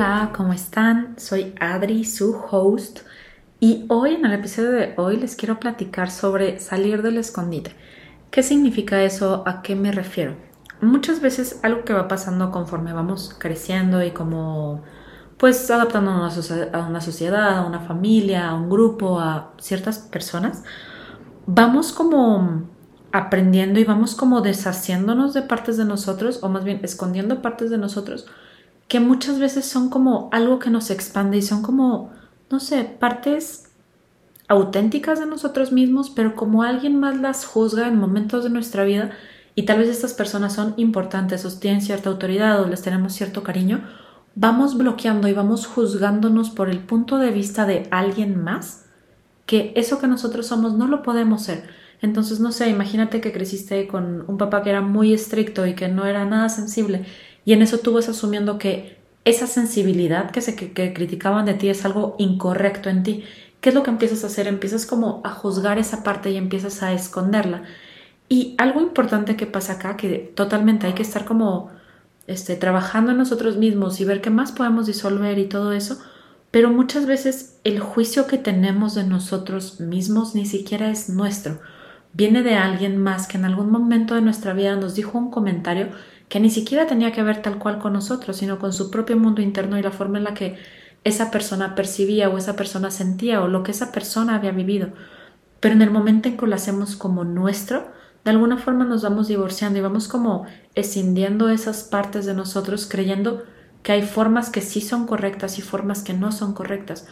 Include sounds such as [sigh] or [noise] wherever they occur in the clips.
Hola, ¿cómo están? Soy Adri, su host, y hoy en el episodio de hoy les quiero platicar sobre salir del escondite. ¿Qué significa eso? ¿A qué me refiero? Muchas veces algo que va pasando conforme vamos creciendo y como pues adaptándonos a una sociedad, a una familia, a un grupo, a ciertas personas, vamos como aprendiendo y vamos como deshaciéndonos de partes de nosotros o más bien escondiendo partes de nosotros que muchas veces son como algo que nos expande y son como, no sé, partes auténticas de nosotros mismos, pero como alguien más las juzga en momentos de nuestra vida y tal vez estas personas son importantes o tienen cierta autoridad o les tenemos cierto cariño, vamos bloqueando y vamos juzgándonos por el punto de vista de alguien más que eso que nosotros somos no lo podemos ser. Entonces, no sé, imagínate que creciste con un papá que era muy estricto y que no era nada sensible y en eso tú vas asumiendo que esa sensibilidad que, se, que, criticaban de ti es algo incorrecto en ti. ¿Qué es lo que empiezas a hacer? Empiezas como a juzgar esa parte y empiezas a esconderla. Y algo importante que pasa acá, que totalmente hay que estar como este, trabajando en nosotros mismos y ver qué más podemos disolver y todo eso, pero muchas veces el juicio que tenemos de nosotros mismos ni siquiera es nuestro. Viene de alguien más que en algún momento de nuestra vida nos dijo un comentario que ni siquiera tenía que ver tal cual con nosotros, sino con su propio mundo interno y la forma en la que esa persona percibía o esa persona sentía o lo que esa persona había vivido. Pero en el momento en que lo hacemos como nuestro, de alguna forma nos vamos divorciando y vamos como escindiendo esas partes de nosotros creyendo que hay formas que sí son correctas y formas que no son correctas.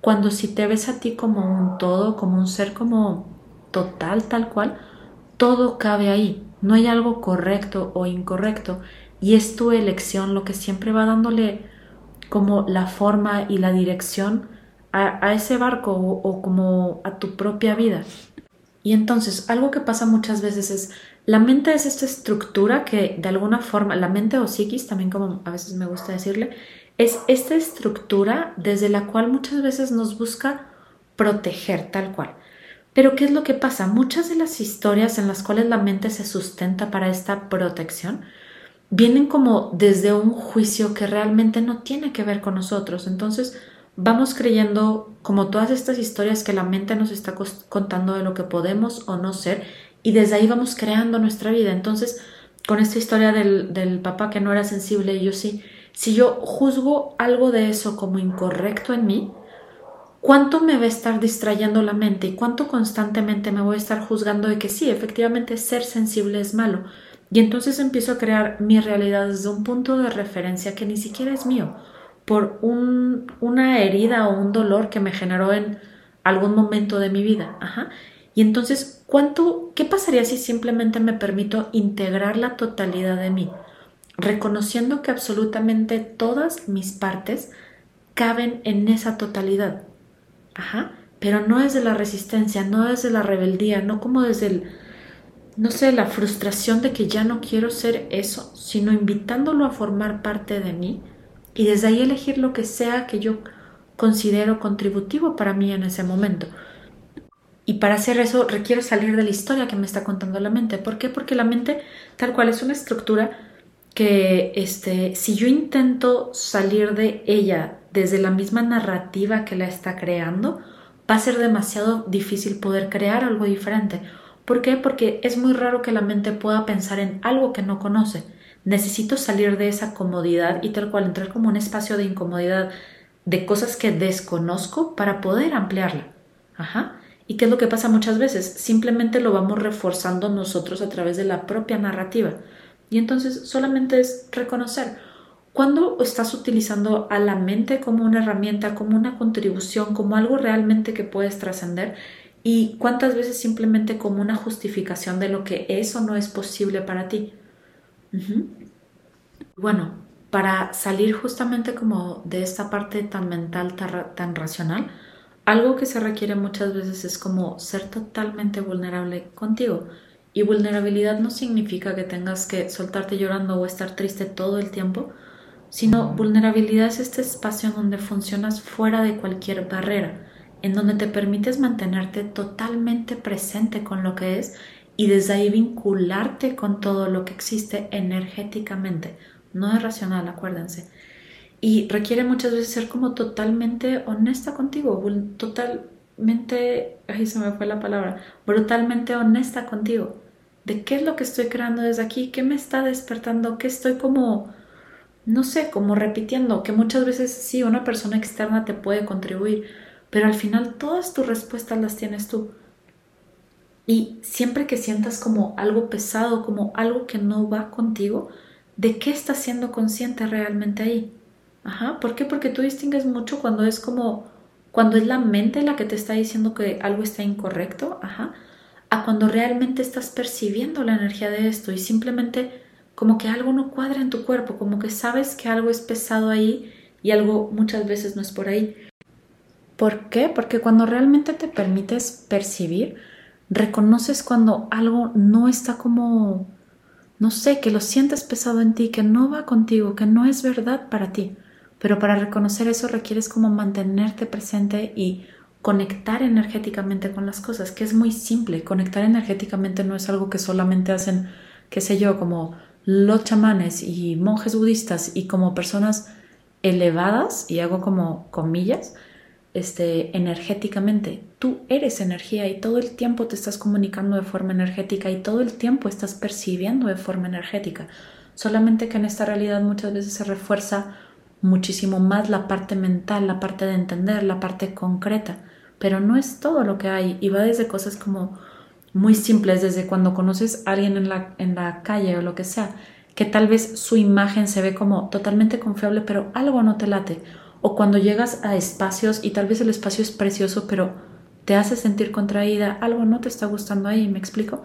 Cuando si te ves a ti como un todo, como un ser como total, tal cual, todo cabe ahí no hay algo correcto o incorrecto y es tu elección lo que siempre va dándole como la forma y la dirección a, ese barco o, o, como a tu propia vida. Y entonces algo que pasa muchas veces es la mente es esta estructura que de alguna forma, la mente o psiquis también como a veces me gusta decirle, es esta estructura desde la cual muchas veces nos busca proteger tal cual. Pero ¿qué es lo que pasa? Muchas de las historias en las cuales la mente se sustenta para esta protección vienen como desde un juicio que realmente no tiene que ver con nosotros. Entonces vamos creyendo como todas estas historias que la mente nos está contando de lo que podemos o no ser y desde ahí vamos creando nuestra vida. Entonces con esta historia del, papá que no era sensible yo sí, si yo juzgo algo de eso como incorrecto en mí, ¿Cuánto me va a estar distrayendo la mente y cuánto constantemente me voy a estar juzgando de que sí, efectivamente ser sensible es malo? Y entonces empiezo a crear mi realidad desde un punto de referencia que ni siquiera es mío, por un, una herida o un dolor que me generó en algún momento de mi vida. Ajá. Y entonces, ¿cuánto, qué pasaría si simplemente me permito integrar la totalidad de mí, reconociendo que absolutamente todas mis partes caben en esa totalidad? Ajá, pero no es de la resistencia, no es de la rebeldía, no como desde el, no sé, la frustración de que ya no quiero ser eso, sino invitándolo a formar parte de mí y desde ahí elegir lo que sea que yo considero contributivo para mí en ese momento. Y para hacer eso requiero salir de la historia que me está contando la mente. ¿Por qué? Porque la mente tal cual es una estructura que este, si yo intento salir de ella desde la misma narrativa que la está creando, va a ser demasiado difícil poder crear algo diferente. ¿Por qué? Porque es muy raro que la mente pueda pensar en algo que no conoce. Necesito salir de esa comodidad y tal cual entrar como un espacio de incomodidad de cosas que desconozco para poder ampliarla. Ajá. ¿Y qué es lo que pasa muchas veces? Simplemente lo vamos reforzando nosotros a través de la propia narrativa. Y entonces solamente es reconocer. Cuando estás utilizando a la mente como una herramienta, como una contribución, como algo realmente que puedes trascender y cuántas veces simplemente como una justificación de lo que eso no es posible para ti. Bueno, para salir justamente como de esta parte tan mental, tan racional, algo que se requiere muchas veces es como ser totalmente vulnerable contigo y vulnerabilidad no significa que tengas que soltarte llorando o estar triste todo el tiempo, sino vulnerabilidad es este espacio en donde funcionas fuera de cualquier barrera, en donde te permites mantenerte totalmente presente con lo que es y desde ahí vincularte con todo lo que existe energéticamente. No es racional, acuérdense. Y requiere muchas veces ser como totalmente honesta contigo, totalmente, ahí se me fue la palabra, brutalmente honesta contigo. De qué es lo que estoy creando desde aquí, qué me está despertando, qué estoy como, no sé, como repitiendo, que muchas veces sí, una persona externa te puede contribuir, pero al final todas tus respuestas las tienes tú. Y siempre que sientas como algo pesado, como algo que no va contigo, ¿de qué estás siendo consciente realmente ahí? Ajá, ¿por qué? Porque tú distingues mucho cuando es como, cuando es la mente la que te está diciendo que algo está incorrecto, ajá, a cuando realmente estás percibiendo la energía de esto y simplemente como que algo no cuadra en tu cuerpo, como que sabes que algo es pesado ahí y algo muchas veces no es por ahí. ¿Por qué? Porque cuando realmente te permites percibir, reconoces cuando algo no está como, no sé, que lo sientes pesado en ti, que no va contigo, que no es verdad para ti. Pero para reconocer eso requieres como mantenerte presente y conectar energéticamente con las cosas, que es muy simple. Conectar energéticamente no es algo que solamente hacen, qué sé yo, como los chamanes y monjes budistas y como personas elevadas, y hago como comillas, este, energéticamente. Tú eres energía y todo el tiempo te estás comunicando de forma energética y todo el tiempo estás percibiendo de forma energética. Solamente que en esta realidad muchas veces se refuerza muchísimo más la parte mental, la parte de entender, la parte concreta, pero no es todo lo que hay y va desde cosas como muy simples, desde cuando conoces a alguien en la, en la calle o lo que sea, que tal vez su imagen se ve como totalmente confiable, pero algo no te late o cuando llegas a espacios y tal vez el espacio es precioso, pero te hace sentir contraída, algo no te está gustando ahí, ¿me explico?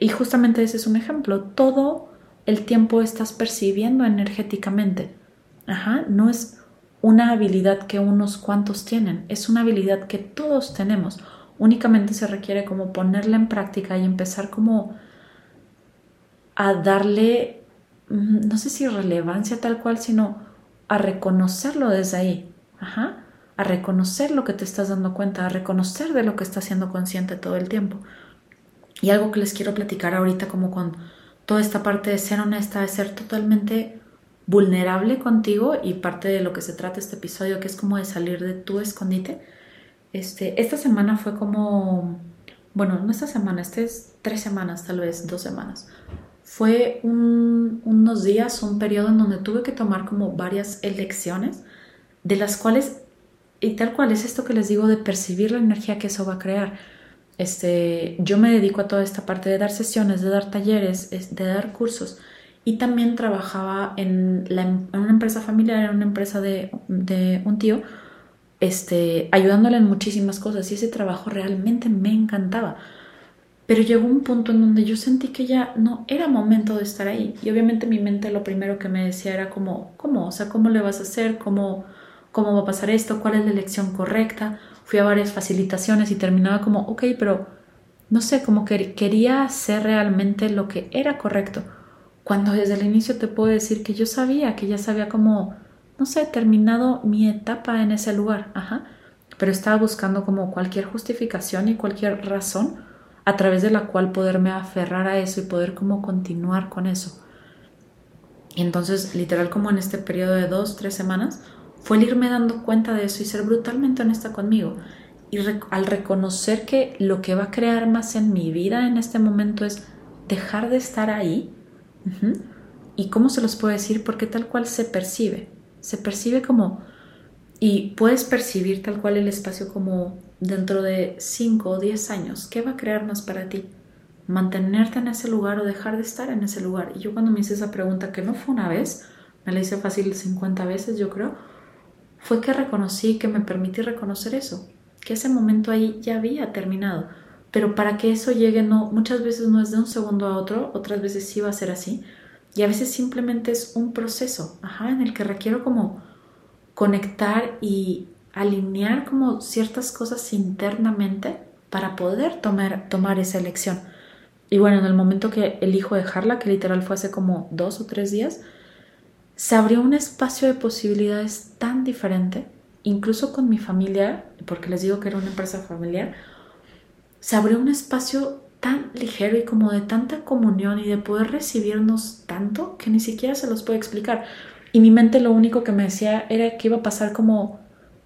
y justamente ese es un ejemplo, todo el tiempo estás percibiendo energéticamente. Ajá, no es una habilidad que unos cuantos tienen, es una habilidad que todos tenemos. Únicamente se requiere como ponerla en práctica y empezar como a darle, mm, no sé si relevancia tal cual, sino a reconocerlo desde ahí, a reconocer lo que te estás dando cuenta, a reconocer de lo que estás siendo consciente todo el tiempo. Y algo que les quiero platicar ahorita como con toda esta parte de ser honesta, de ser totalmente vulnerable contigo y parte de lo que se trata este episodio, que es como de salir de tu escondite. Este, esta semana fue como, bueno, no esta semana, este es tres semanas, tal vez dos semanas fue unos días, un periodo en donde tuve que tomar como varias elecciones, de las cuales, y tal cual es esto que les digo de percibir la energía que eso va a crear. Este, yo me dedico a toda esta parte de dar sesiones, de dar talleres, de dar cursos y también trabajaba en, una empresa familiar, en una empresa de, de un tío, este, ayudándole en muchísimas cosas y ese trabajo realmente me encantaba pero llegó un punto en donde yo sentí que ya no era momento de estar ahí. Y obviamente mi mente lo primero que me decía era como, ¿cómo? O sea, ¿cómo le vas a hacer? ¿Cómo, cómo va a pasar esto? ¿Cuál es la elección correcta? Fui a varias facilitaciones y terminaba como, ok, pero no sé, como que quería hacer realmente lo que era correcto. Cuando desde el inicio te puedo decir que yo sabía, que ya sabía como, no sé, terminado mi etapa en ese lugar, ajá. Pero estaba buscando como cualquier justificación y cualquier razón a través de la cual poderme aferrar a eso y poder como continuar con eso. Y entonces, literal como en este periodo de dos, tres semanas, fue el irme dando cuenta de eso y ser brutalmente honesta conmigo. Y al reconocer que lo que va a crear más en mi vida en este momento es dejar de estar ahí. ¿Y cómo se los puedo decir? Porque tal cual se percibe. Se percibe como... Y puedes percibir tal cual el espacio como dentro de 5 o 10 años, ¿qué va a crear más para ti? ¿Mantenerte en ese lugar o dejar de estar en ese lugar? Y yo cuando me hice esa pregunta, que no fue una vez, me la hice fácil 50 veces yo creo, fue que reconocí, que me permití reconocer eso, que ese momento ahí ya había terminado. Pero para que eso llegue, no, muchas veces no es de un segundo a otro, otras veces sí va a ser así. Y a veces simplemente es un proceso, ajá, en el que requiero como conectar y alinear como ciertas cosas internamente para poder tomar, tomar esa elección. Y bueno, en el momento que elijo dejarla, que literal fue hace como dos o tres días, se abrió un espacio de posibilidades tan diferente, incluso con mi familia, porque les digo que era una empresa familiar, se abrió un espacio tan ligero y como de tanta comunión y de poder recibirnos tanto que ni siquiera se los puedo explicar. y mi mente lo único que me decía era que iba a pasar como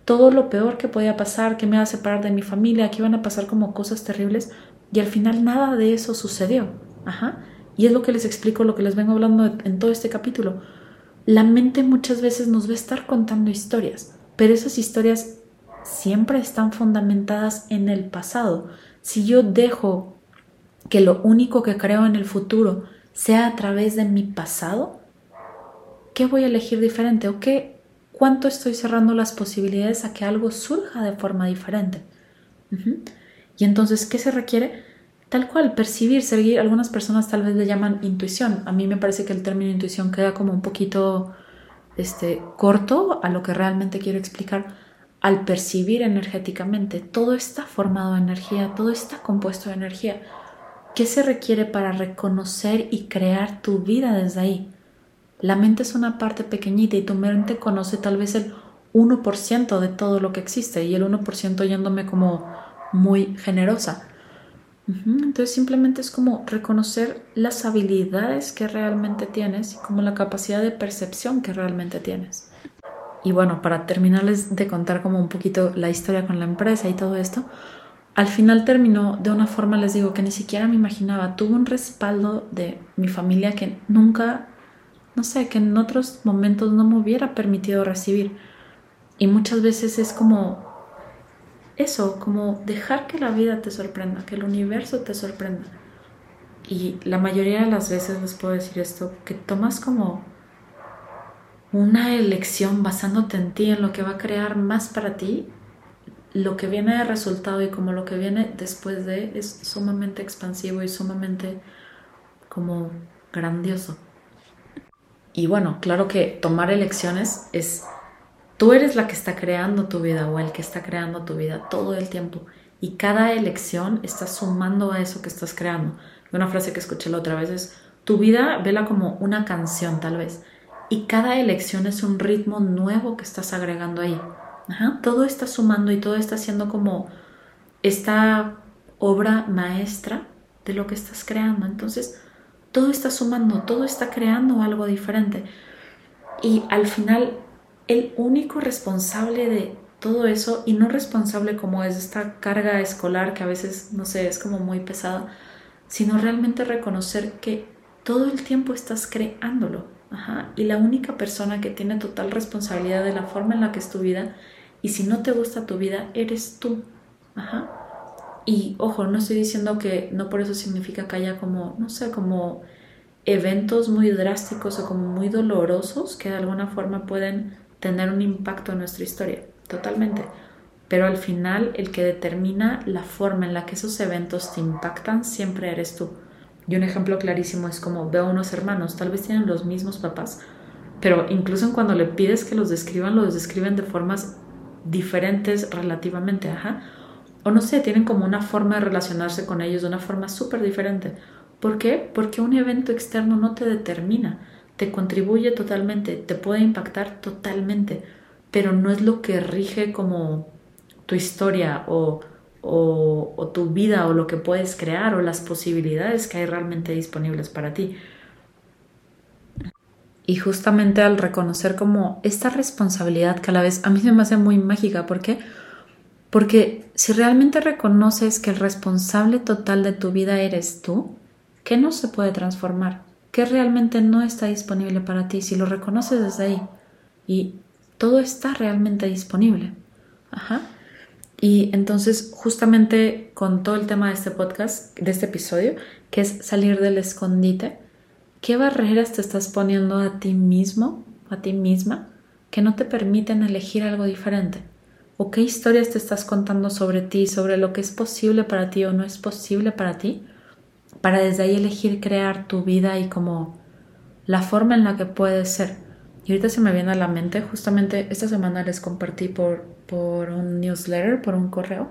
todo lo peor que podía pasar, que me iba a separar de mi familia, que iban a pasar como cosas terribles y al final nada de eso sucedió. Ajá. Y es lo que les explico, lo que les vengo hablando en todo este capítulo. La mente muchas veces nos va a estar contando historias, pero esas historias siempre están fundamentadas en el pasado. Si yo dejo que lo único que creo en el futuro sea a través de mi pasado, ¿qué voy a elegir diferente? ¿O qué, cuánto estoy cerrando las posibilidades a que algo surja de forma diferente? Y entonces, ¿qué se requiere? Tal cual, percibir, seguir. Algunas personas tal vez le llaman intuición. A mí me parece que el término intuición queda como un poquito este, corto a lo que realmente quiero explicar. Al percibir energéticamente, todo está formado de energía, todo está compuesto de energía. ¿Qué se requiere para reconocer y crear tu vida desde ahí? La mente es una parte pequeñita y tu mente conoce tal vez el 1% de todo lo que existe y el 1% yéndome como muy generosa. Entonces simplemente es como reconocer las habilidades que realmente tienes y como la capacidad de percepción que realmente tienes. Y bueno, para terminarles de contar como un poquito la historia con la empresa y todo esto, al final terminó de una forma, les digo, que ni siquiera me imaginaba. Tuve un respaldo de mi familia que nunca no sé, que en otros momentos no me hubiera permitido recibir. Y muchas veces es como eso, como dejar que la vida te sorprenda, que el universo te sorprenda. Y la mayoría de las veces les puedo decir esto, que tomas como una elección basándote en ti, en lo que va a crear más para ti, lo que viene de resultado y como lo que viene después de es sumamente expansivo y sumamente como grandioso. Y bueno, claro que tomar elecciones es, tú eres la que está creando tu vida o el que está creando tu vida todo el tiempo. Y cada elección está sumando a eso que estás creando. Una frase que escuché la otra vez es, tu vida vela como una canción tal vez. Y cada elección es un ritmo nuevo que estás agregando ahí. Todo está sumando y todo está siendo como esta obra maestra de lo que estás creando. Entonces, todo está sumando, todo está creando algo diferente. Y al final, el único responsable de todo eso, y no responsable como es esta carga escolar que a veces, no sé, es como muy pesada, sino realmente reconocer que todo el tiempo estás creándolo. Y la única persona que tiene total responsabilidad de la forma en la que es tu vida, y si no te gusta tu vida, eres tú. Ajá. Y ojo, no estoy diciendo que no por eso significa que haya como, no sé, como eventos muy drásticos o como muy dolorosos que de alguna forma pueden tener un impacto en nuestra historia, totalmente. Pero al final el que determina la forma en la que esos eventos te impactan siempre eres tú. Y un ejemplo clarísimo es como veo a unos hermanos, tal vez tienen los mismos papás, pero incluso cuando le pides que los describan, los describen de formas diferentes relativamente, ajá o no sé, tienen como una forma de relacionarse con ellos de una forma súper diferente. ¿Por qué? Porque un evento externo no te determina, te contribuye totalmente, te puede impactar totalmente, pero no es lo que rige como tu historia o, o, tu vida o lo que puedes crear o las posibilidades que hay realmente disponibles para ti. Y justamente al reconocer como esta responsabilidad que a la vez a mí se me hace muy mágica, ¿por qué? Porque si realmente reconoces que el responsable total de tu vida eres tú, ¿qué no se puede transformar? ¿Qué realmente no está disponible para ti? Si lo reconoces desde ahí y todo está realmente disponible. Ajá. Y entonces, justamente con todo el tema de este podcast, de este episodio, que es salir del escondite, ¿qué barreras te estás poniendo a ti mismo, a ti misma, que no te permiten elegir algo diferente? o qué historias te estás contando sobre ti, sobre lo que es posible para ti o no es posible para ti, para desde ahí elegir crear tu vida y como la forma en la que puedes ser. Y ahorita se me viene a la mente, justamente esta semana les compartí por, por un newsletter, por un correo,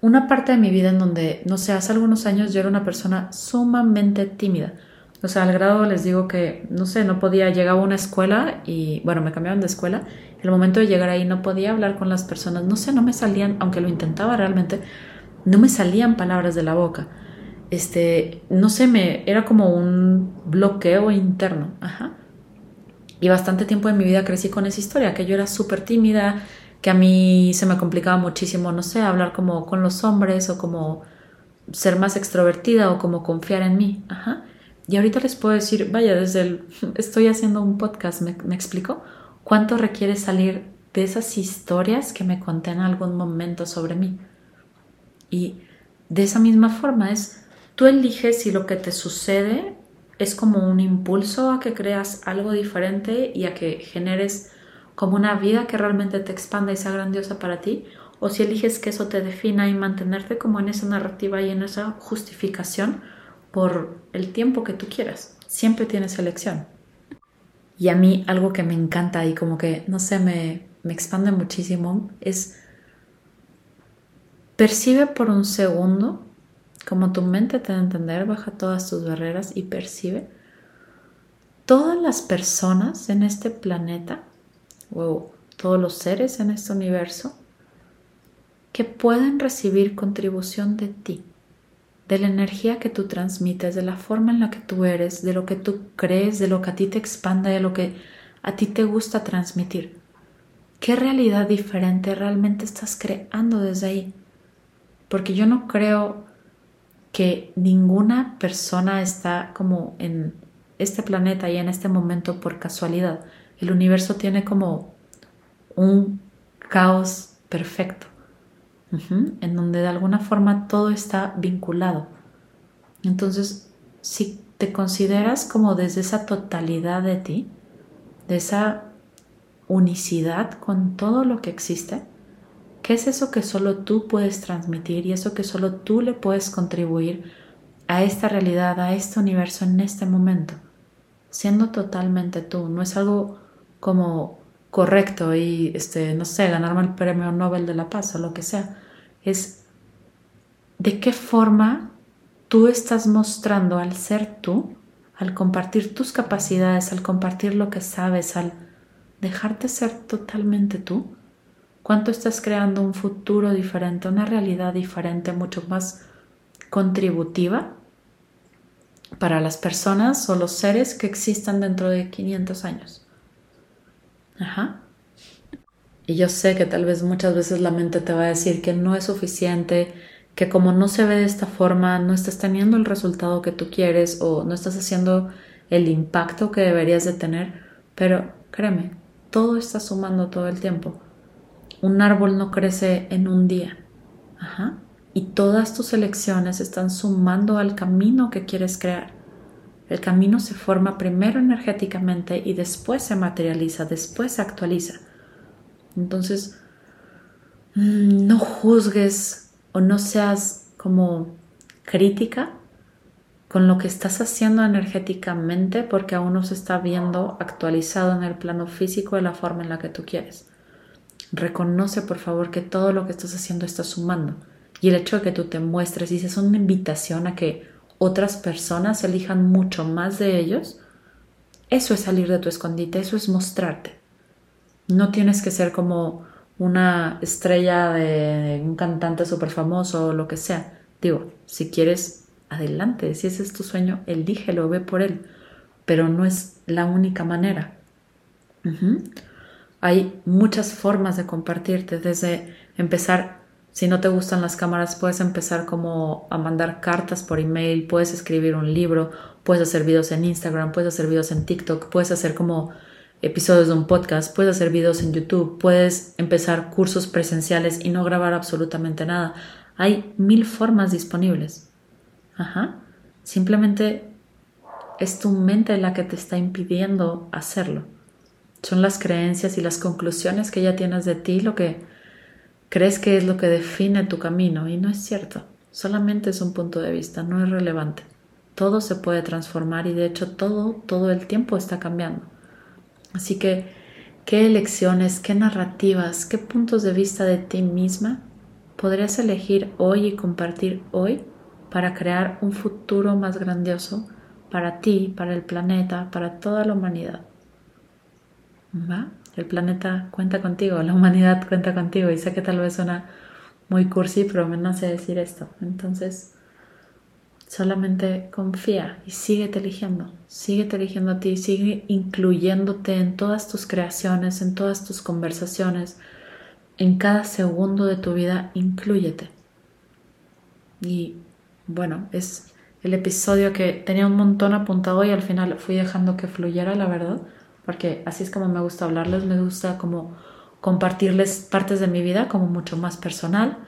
una parte de mi vida en donde, no sé, hace algunos años yo era una persona sumamente tímida. O sea, al grado les digo que, no sé, no podía, llegaba a una escuela y, bueno, me cambiaban de escuela el momento de llegar ahí no podía hablar con las personas, no sé, no me salían, aunque lo intentaba realmente, no me salían palabras de la boca. Este, no sé, me era como un bloqueo interno, ajá. Y bastante tiempo de mi vida crecí con esa historia, que yo era súper tímida, que a mí se me complicaba muchísimo, no sé, hablar como con los hombres o como ser más extrovertida o como confiar en mí. Ajá. Y ahorita les puedo decir, vaya, desde el, [laughs] estoy haciendo un podcast, ¿me, me explico? ¿Cuánto requiere salir de esas historias que me conté en algún momento sobre mí? Y de esa misma forma es, tú eliges si lo que te sucede es como un impulso a que creas algo diferente y a que generes como una vida que realmente te expanda y sea grandiosa para ti, o si eliges que eso te defina y mantenerte como en esa narrativa y en esa justificación por el tiempo que tú quieras. Siempre tienes elección. Y a mí algo que me encanta y como que, no sé, me, me expande muchísimo es percibe por un segundo como tu mente te da a entender, baja todas tus barreras y percibe todas las personas en este planeta o todos los seres en este universo que pueden recibir contribución de ti, de la energía que tú transmites, de la forma en la que tú eres, de lo que tú crees, de lo que a ti te expanda, de lo que a ti te gusta transmitir. ¿Qué realidad diferente realmente estás creando desde ahí? Porque yo no creo que ninguna persona está como en este planeta y en este momento por casualidad el universo tiene como un caos perfecto, en donde de alguna forma todo está vinculado. Entonces, si te consideras como desde esa totalidad de ti, de esa unicidad con todo lo que existe, ¿qué es eso que solo tú puedes transmitir y eso que solo tú le puedes contribuir a esta realidad, a este universo en este momento? Siendo totalmente tú, no es algo como correcto y, este, no sé, ganarme el premio Nobel de la Paz o lo que sea. Es de qué forma tú estás mostrando al ser tú, al compartir tus capacidades, al compartir lo que sabes, al dejarte ser totalmente tú, cuánto estás creando un futuro diferente, una realidad diferente, mucho más contributiva para las personas o los seres que existan dentro de 500 años. Ajá. Y yo sé que tal vez muchas veces la mente te va a decir que no es suficiente, que como no se ve de esta forma, no estás teniendo el resultado que tú quieres o no estás haciendo el impacto que deberías de tener, pero créeme, todo está sumando todo el tiempo. Un árbol no crece en un día. Y todas tus elecciones están sumando al camino que quieres crear. El camino se forma primero energéticamente y después se materializa, después se actualiza. Entonces, mm, no juzgues o no seas como crítica con lo que estás haciendo energéticamente porque aún no se está viendo actualizado en el plano físico de la forma en la que tú quieres. Reconoce por favor que todo lo que estás haciendo está sumando y el hecho de que tú te muestres y es una invitación a que otras personas elijan mucho más de ellos, eso es salir de tu escondite, eso es mostrarte. No tienes que ser como una estrella de un cantante súper famoso o lo que sea. Digo, si quieres, adelante, si ese es tu sueño, elígelo, ve por él, pero no es la única manera. Hay muchas formas de compartirte, desde empezar si no te gustan las cámaras, puedes empezar como a mandar cartas por email, puedes escribir un libro, puedes hacer videos en Instagram, puedes hacer videos en TikTok, puedes hacer como episodios de un podcast, puedes hacer videos en YouTube, puedes empezar cursos presenciales y no grabar absolutamente nada. Hay mil formas disponibles. Ajá. Simplemente es tu mente la que te está impidiendo hacerlo. Son las creencias y las conclusiones que ya tienes de ti lo que Crees que es lo que define tu camino y no es cierto. Solamente es un punto de vista, no es relevante. Todo se puede transformar y de hecho todo, todo el tiempo está cambiando. Así que, ¿qué elecciones, qué narrativas, qué puntos de vista de ti misma podrías elegir hoy y compartir hoy para crear un futuro más grandioso para ti, para el planeta, para toda la humanidad? El planeta cuenta contigo, la humanidad cuenta contigo y sé que tal vez suena muy cursi, pero me nace decir esto. Entonces, Solamente confía y síguete eligiendo, síguete eligiendo a ti, sigue incluyéndote en todas tus creaciones, en todas tus conversaciones, en cada segundo de tu vida, incluyete. Y bueno, es el episodio que tenía un montón apuntado y al final fui dejando que fluyera, la verdad, porque así es como me gusta hablarles, me gusta como compartirles partes de mi vida como mucho más personal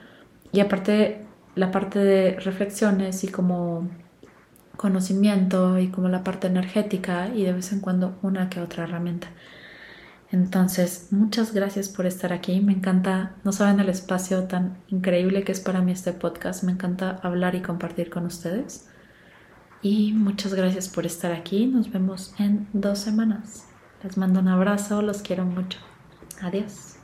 y aparte la parte de reflexiones y como conocimiento y como la parte energética y de vez en cuando una que otra herramienta. Entonces, muchas gracias por estar aquí. Me encanta, no saben el espacio tan increíble que es para mí este podcast. Me encanta hablar y compartir con ustedes. Y muchas gracias por estar aquí. Nos vemos en dos semanas. Les mando un abrazo, los quiero mucho. Adiós.